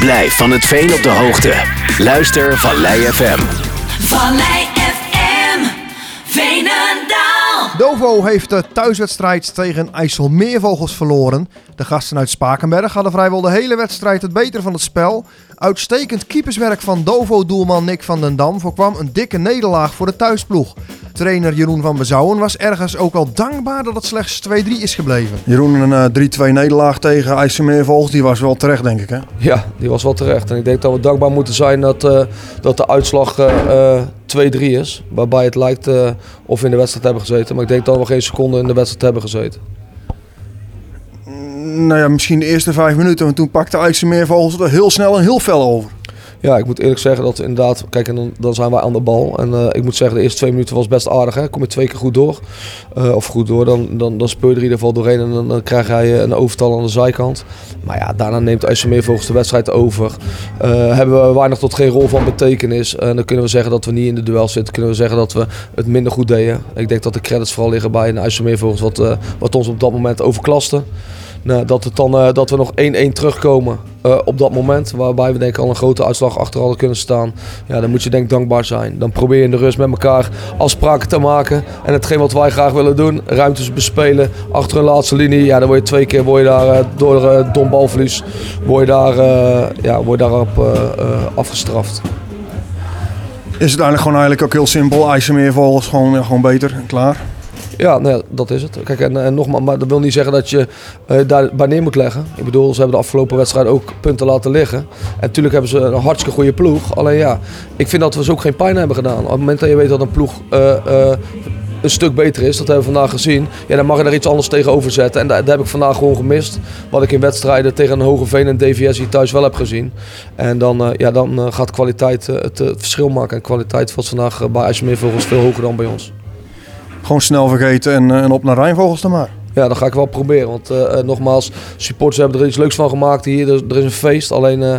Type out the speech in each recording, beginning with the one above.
Blijf van het veen op de hoogte. Luister Vallei FM. Vallei FM, Veenendaal. Dovo heeft de thuiswedstrijd tegen IJsselmeervogels verloren. De gasten uit Spakenberg hadden vrijwel de hele wedstrijd het beter van het spel. Uitstekend keeperswerk van Dovo-doelman Nick van den Dam voorkwam een dikke nederlaag voor de thuisploeg. Trainer Jeroen van Bezouwen was ergens ook wel dankbaar dat het slechts 2-3 is gebleven. Jeroen, een uh, 3-2 nederlaag tegen IJsselmeervogels, die was wel terecht denk ik hè? Ja, die was wel terecht. En ik denk dat we dankbaar moeten zijn dat, uh, dat de uitslag uh, 2-3 is. Waarbij het lijkt uh, of we in de wedstrijd hebben gezeten. Maar ik denk dat we geen seconde in de wedstrijd hebben gezeten. Nou ja, misschien de eerste vijf minuten. Want toen pakte IJsselmeervogels er heel snel en heel fel over. Ja, ik moet eerlijk zeggen dat inderdaad, kijk, en dan, dan zijn wij aan de bal. En uh, ik moet zeggen, de eerste twee minuten was best aardig. Hè? Kom je twee keer goed door, uh, of goed door, dan, dan, dan speel je er in ieder geval doorheen en dan, dan krijg hij een overtal aan de zijkant. Maar ja, daarna neemt IJsselmeervogels de wedstrijd over. Hebben we weinig tot geen rol van betekenis. En dan kunnen we zeggen dat we niet in de duel zitten. Kunnen we zeggen dat we het minder goed deden. Ik denk dat de credits vooral liggen bij de IJsselmeervogels, wat, wat ons op dat moment overklaste. Nou, dat, het dan, uh, dat we nog 1-1 terugkomen uh, op dat moment. Waarbij we denk al een grote uitslag achter hadden kunnen staan. Ja, dan moet je denk dankbaar zijn. Dan probeer je in de rust met elkaar afspraken te maken. En hetgeen wat wij graag willen doen, ruimtes bespelen achter een laatste linie. Ja, dan word je twee keer word je daar, uh, door uh, dom balverlies word je daar, ja, word daarop afgestraft. Is het eigenlijk gewoon eigenlijk ook heel simpel. IJsselmeervogels gewoon, gewoon beter en klaar? Ja, nee, dat is het. Kijk, en, nogmaals, maar dat wil niet zeggen dat je uh, daarbij neer moet leggen. Ik bedoel, ze hebben de afgelopen wedstrijd ook punten laten liggen. En natuurlijk hebben ze een hartstikke goede ploeg. Alleen ja, ik vind dat we ze ook geen pijn hebben gedaan. Op het moment dat je weet dat een ploeg uh, uh, een stuk beter is, dat hebben we vandaag gezien. Ja, dan mag je er iets anders tegenover zetten. En dat, heb ik vandaag gewoon gemist. Wat ik in wedstrijden tegen een Hogeveen en DVS hier thuis wel heb gezien. En dan, ja, dan gaat kwaliteit het, verschil maken. En kwaliteit was vandaag bij IJsselmeervogels veel hoger dan bij ons gewoon snel vergeten en, en op naar Rijnvogels dan maar. Ja, dat ga ik wel proberen. Want uh, nogmaals, supporters hebben er iets leuks van gemaakt hier. Er, er is een feest. Alleen, uh,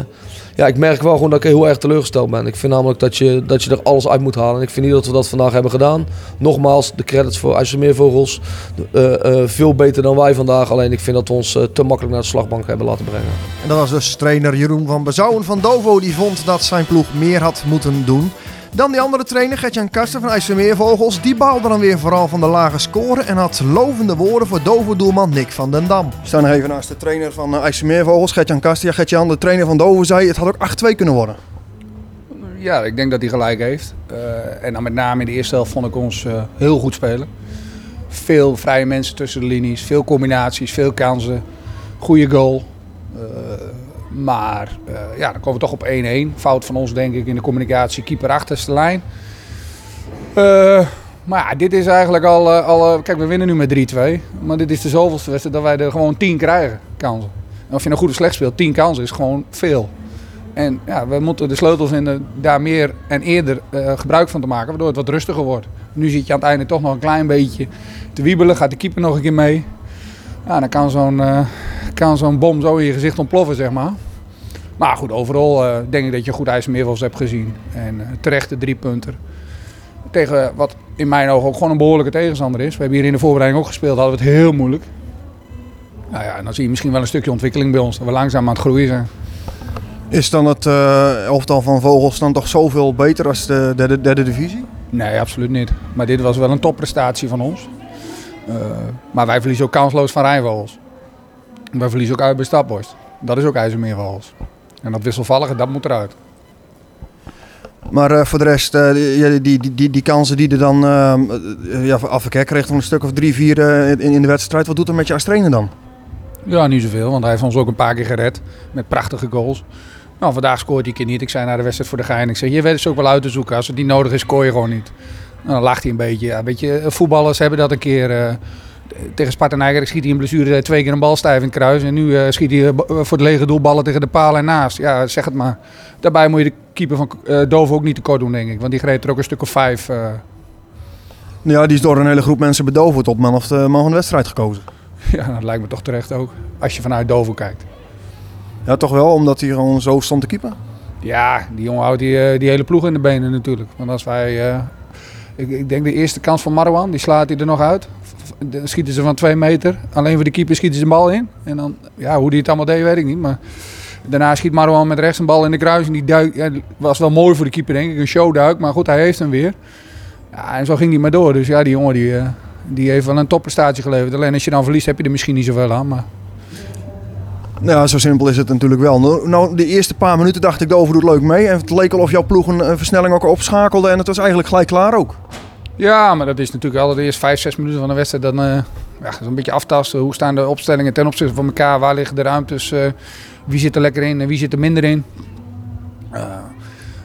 ja, ik merk wel gewoon dat ik heel erg teleurgesteld ben. Ik vind namelijk dat je, dat je er alles uit moet halen. En ik vind niet dat we dat vandaag hebben gedaan. Nogmaals, de credits voor IJsselmeervogels. Uh, veel beter dan wij vandaag. Alleen ik vind dat we ons te makkelijk naar de slagbank hebben laten brengen. En dat was dus trainer Jeroen van Bezouwen van Dovo. Die vond dat zijn ploeg meer had moeten doen. Dan die andere trainer, Gertjan Kasten van IJsselmeervogels. Die baalde dan weer vooral van de lage score en had lovende woorden voor Dovo-doelman Nick van den Dam. We staan nog even naast de trainer van IJsselmeervogels, Gertjan Kasten. Ja, Gertjan, de trainer van Dovo zei het had ook 8-2 kunnen worden. Ja, ik denk dat hij gelijk heeft. Uh, en dan met name in de eerste helft vond ik ons uh, heel goed spelen. Veel vrije mensen tussen de linies, veel combinaties, veel kansen. Goede goal. Uh, maar uh, ja, dan komen we toch op 1-1. Fout van ons denk ik in de communicatie. Keeper achterste lijn. Uh, maar ja, dit is eigenlijk al... Uh, al kijk, we winnen nu met 3-2. Maar dit is de zoveelste wedstrijd dat wij er gewoon 10 krijgen, kansen. En of je een goede slecht speelt, 10 kansen is gewoon veel. En ja, we moeten de sleutels vinden daar meer en eerder gebruik van te maken. Waardoor het wat rustiger wordt. Nu zit je aan het einde toch nog een klein beetje te wiebelen. Gaat de keeper nog een keer mee. Ja, dan kan zo'n kan zo'n bom zo in je gezicht ontploffen, zeg maar. Maar goed, overal uh, denk ik dat je goed IJsselmeervels hebt gezien. En uh, terechte drie punten. Tegen wat in mijn ogen ook gewoon een behoorlijke tegenstander is. We hebben hier in de voorbereiding ook gespeeld, hadden we het heel moeilijk. Nou ja, en dan zie je misschien wel een stukje ontwikkeling bij ons. Dat we langzaam aan het groeien zijn. Is dan het uh, elftal van Vogels dan toch zoveel beter als de derde, derde divisie? Nee, absoluut niet. Maar dit was wel een topprestatie van ons. Uh, maar wij verliezen ook kansloos van Rijnvogels. Wij verliezen ook uit bij Stadborst. Dat is ook IJsselmeervogels. En dat wisselvallige, dat moet eruit. Maar uh, voor de rest, uh, die, die, die, die, kansen die er dan uh, ja, Afwerker kreeg een stuk of drie, vier in, in, de wedstrijd. Wat doet er met je als trainer dan? Ja, niet zoveel, want hij heeft ons ook een paar keer gered met prachtige goals. Nou, vandaag scoort hij keer niet. Ik zei naar de wedstrijd voor de gein. Ik zeg, je weet het ook wel uit te zoeken. Als het niet nodig is, scoor je gewoon niet. Nou, dan lacht hij een beetje. Ja, weet je, voetballers hebben dat een keer tegen Sparta eigenlijk schiet hij een blessure twee keer een bal stijf in het kruis. En nu uh, schiet hij voor het lege doel ballen tegen de paal en naast. Ja, zeg het maar. Daarbij moet je de keeper van uh, Dover ook niet tekort doen, denk ik. Want die greep er ook een stuk of vijf. Uh... Ja, die is door een hele groep mensen bij Dover tot man of de man van de wedstrijd gekozen. Ja, dat lijkt me toch terecht ook. Als je vanuit Dover kijkt. Ja, toch wel, omdat hij gewoon zo stond te keeper? Ja, die jongen houdt die, die hele ploeg in de benen natuurlijk. Want als wij... Ik, ik, denk de eerste kans van Marwan, die slaat hij er nog uit. Dan schieten ze van twee meter. Alleen voor de keeper schieten ze de bal in. En dan, ja, hoe die het allemaal deed, weet ik niet. Maar Daarna schiet Marwan met rechts een bal in de kruising. Die duik, ja, was wel mooi voor de keeper, denk ik. Een showduik, maar goed, hij heeft hem weer. Ja, en zo ging hij maar door. Dus ja, die jongen die, eh, die heeft wel een topprestatie geleverd. Alleen als je dan verliest, heb je er misschien niet zoveel aan. Maar Ja, zo simpel is het natuurlijk wel. Nou, Nou, de eerste paar minuten dacht ik, Dover doet leuk mee. En het leek al of jouw ploeg een versnelling ook opschakelde. En het was eigenlijk gelijk klaar ook. Ja, maar dat is natuurlijk altijd eerste vijf, zes minuten van de wedstrijd. Dan eh ja, beetje aftasten. Hoe staan de opstellingen ten opzichte van elkaar? Waar liggen de ruimtes? eh, wie zit er lekker in en wie zit er minder in? Eh,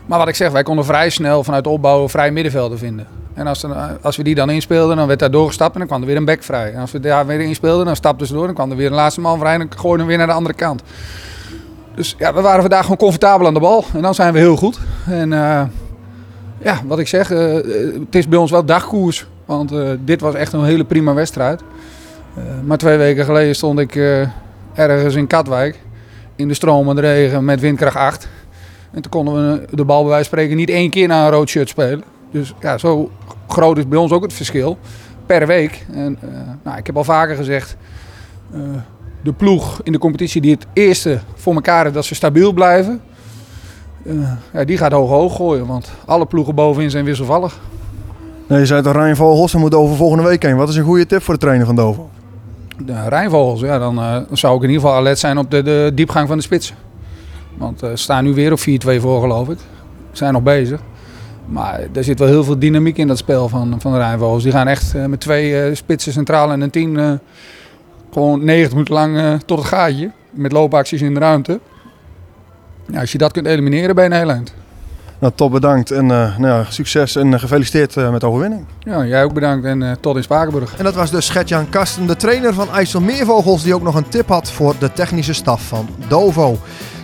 maar wat ik zeg, wij konden vrij snel vanuit de opbouw vrij middenvelden vinden. En als, als we die dan inspeelden, dan werd daar doorgestapt en dan kwam er weer een back vrij. En als we daar weer inspeelden, dan stapten ze door. Dan kwam er weer een laatste man vrij en dan gooiden we weer naar de andere kant. Dus ja, we waren vandaag gewoon comfortabel aan de bal. En dan zijn we heel goed. En ja, wat ik zeg, eh, eh, het is bij ons wel dagkoers. Want eh, dit was echt een hele prima wedstrijd. Maar twee weken geleden stond ik ergens in Katwijk. In de stromende regen met windkracht 8. En toen konden we de bal bij wijze spreken niet één keer naar een rood shirt spelen. Dus ja, zo groot is bij ons ook het verschil. Per week. En nou, ik heb al vaker gezegd. de ploeg in de competitie die het eerste voor elkaar heeft dat ze stabiel blijven. Eh, ja, die gaat hoog hoog gooien. Want alle ploegen bovenin zijn wisselvallig. Nee, je zei toch Rijn Vogels, dan moet Dover volgende week heen. Wat is een goede tip voor de trainer van Dover? De Rijnvogels, ja, dan eh, zou ik in ieder geval alert zijn op de, de diepgang van de spitsen. Want eh, ze staan nu weer op 4-2 voor, geloof ik. Zijn nog bezig. Maar er zit wel heel veel dynamiek in dat spel van, van de Rijnvogels. Die gaan echt eh, met twee eh, spitsen centraal en een tien eh, gewoon 90 minuten lang eh, tot het gaatje. Met loopacties in de ruimte. Ja, als je dat kunt elimineren, ben je een heel eind. Nou, top bedankt en eh, nou ja, succes en eh, gefeliciteerd eh, met de overwinning. Ja, jij ook bedankt en eh, tot in Spakenburg. En dat was dus Gert-Jan Kasten, de trainer van IJsselmeervogels, die ook nog een tip had voor de technische staf van Dovo.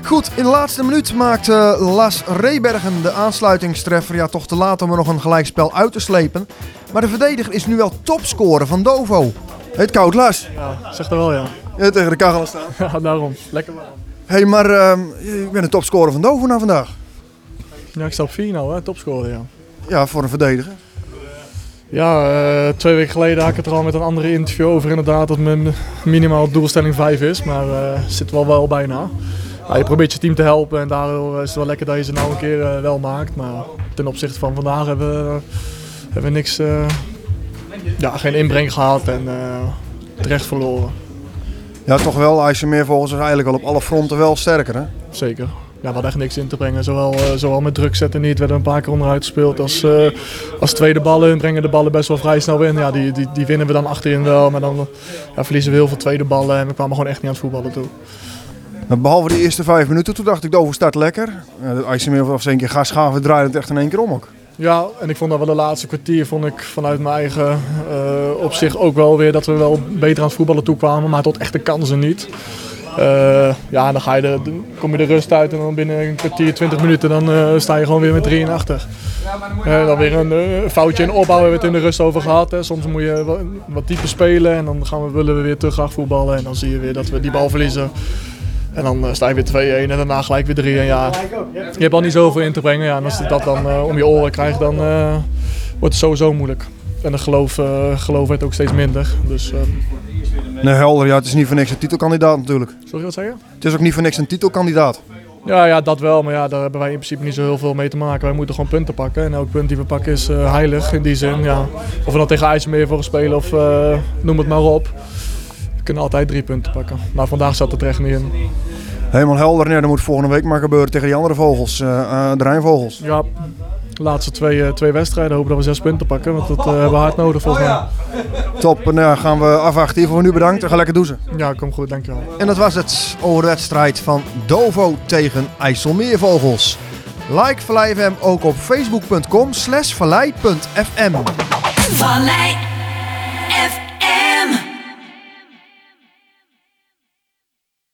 Goed, in de laatste minuut maakt eh, Las Rebergen de aansluitingstreffer. Ja, toch te laat om er nog een gelijkspel uit te slepen. Maar de verdediger is nu wel topscorer van Dovo. Het koud, Las. Ja, zeg dat wel ja. Je hebt tegen de kachel staan. Ja, daarom. Lekker warm. Hé, hey, maar ehm, je bent de topscorer van Dovo na vandaag. Ja, ik sta op 4 nou, hè. Topscorer, ja. Ja, voor een verdediger. Ja, eh, twee weken geleden had ik het er al met een andere interview over inderdaad dat mijn minimaal doelstelling 5 is. Maar eh zit wel wel bijna. Ja, je probeert je team te helpen en daardoor is het wel lekker dat je ze nou een keer eh, wel maakt. Maar ten opzichte van vandaag hebben we, hebben we niks, ja, geen inbreng gehad en terecht verloren. Ja, toch wel. IJsselmeervogels is eigenlijk al op alle fronten wel sterker, hè? Zeker. Ja, we hadden echt niks in te brengen. Zowel, eh, zowel met druk zetten niet, werden een paar keer onderuit gespeeld. Als, eh, als tweede ballen, brengen de ballen best wel vrij snel in. Ja, die, die, die winnen we dan achterin wel, maar dan ja, verliezen we heel veel tweede ballen. En we kwamen gewoon echt niet aan het voetballen toe. Maar behalve de eerste vijf minuten, toen dacht ik, Dover start lekker. Uh, de IJsselmeervogels was één keer gas gaven, draaide het echt in één keer om ook. Ja, en ik vond dat wel de laatste kwartier, vond ik vanuit mijn eigen eh, op zich ook wel weer dat we wel beter aan het voetballen toe kwamen. Maar tot echte kansen niet. Eh, ja, dan, ga je de, kom je de rust uit en dan binnen een kwartier, 20 minuten, dan eh, sta je gewoon weer met 3 in achter. Eh, dan weer een foutje in opbouw, hebben we het in de rust over gehad. Hè. Soms moet je wat, wat dieper spelen en dan gaan we, willen we weer te graag voetballen. En dan zie je weer dat we die bal verliezen. En dan eh, sta je weer 2-1 en daarna gelijk weer 3 en ja. Je hebt al niet zoveel in te brengen. Ja, en als je dat dan eh, om je oren krijgt, dan eh, wordt het sowieso moeilijk. En de geloof, eh, geloof werd ook steeds minder. Dus, eh, Nee, helder. Ja, het is niet voor niks een titelkandidaat natuurlijk. sorry, wat zei je? Het is ook niet voor niks een titelkandidaat. Ja, ja, dat wel. Maar ja, daar hebben wij in principe niet zo heel veel mee te maken. Wij moeten gewoon punten pakken. En elk punt die we pakken is heilig in die zin. Ja. Of we dan tegen IJsselmeer voor spelen of noem het maar op. We kunnen altijd drie punten pakken. Maar vandaag zat het er echt niet in. Helemaal helder. Nee, dat moet volgende week maar gebeuren tegen die andere vogels. eh, eh, de Rijnvogels. Ja, de laatste twee, eh, twee wedstrijden hopen dat we zes punten pakken. Want dat eh, hebben we hard nodig volgens mij. Top. En ja, gaan we afwachten. Hiervoor voor nu bedankt en ga lekker douchen. Ja, kom goed, dankjewel. En dat was het over de wedstrijd van Dovo tegen IJsselmeervogels. Like Vallei FM ook op facebook.com slash vallei.fm. Vallei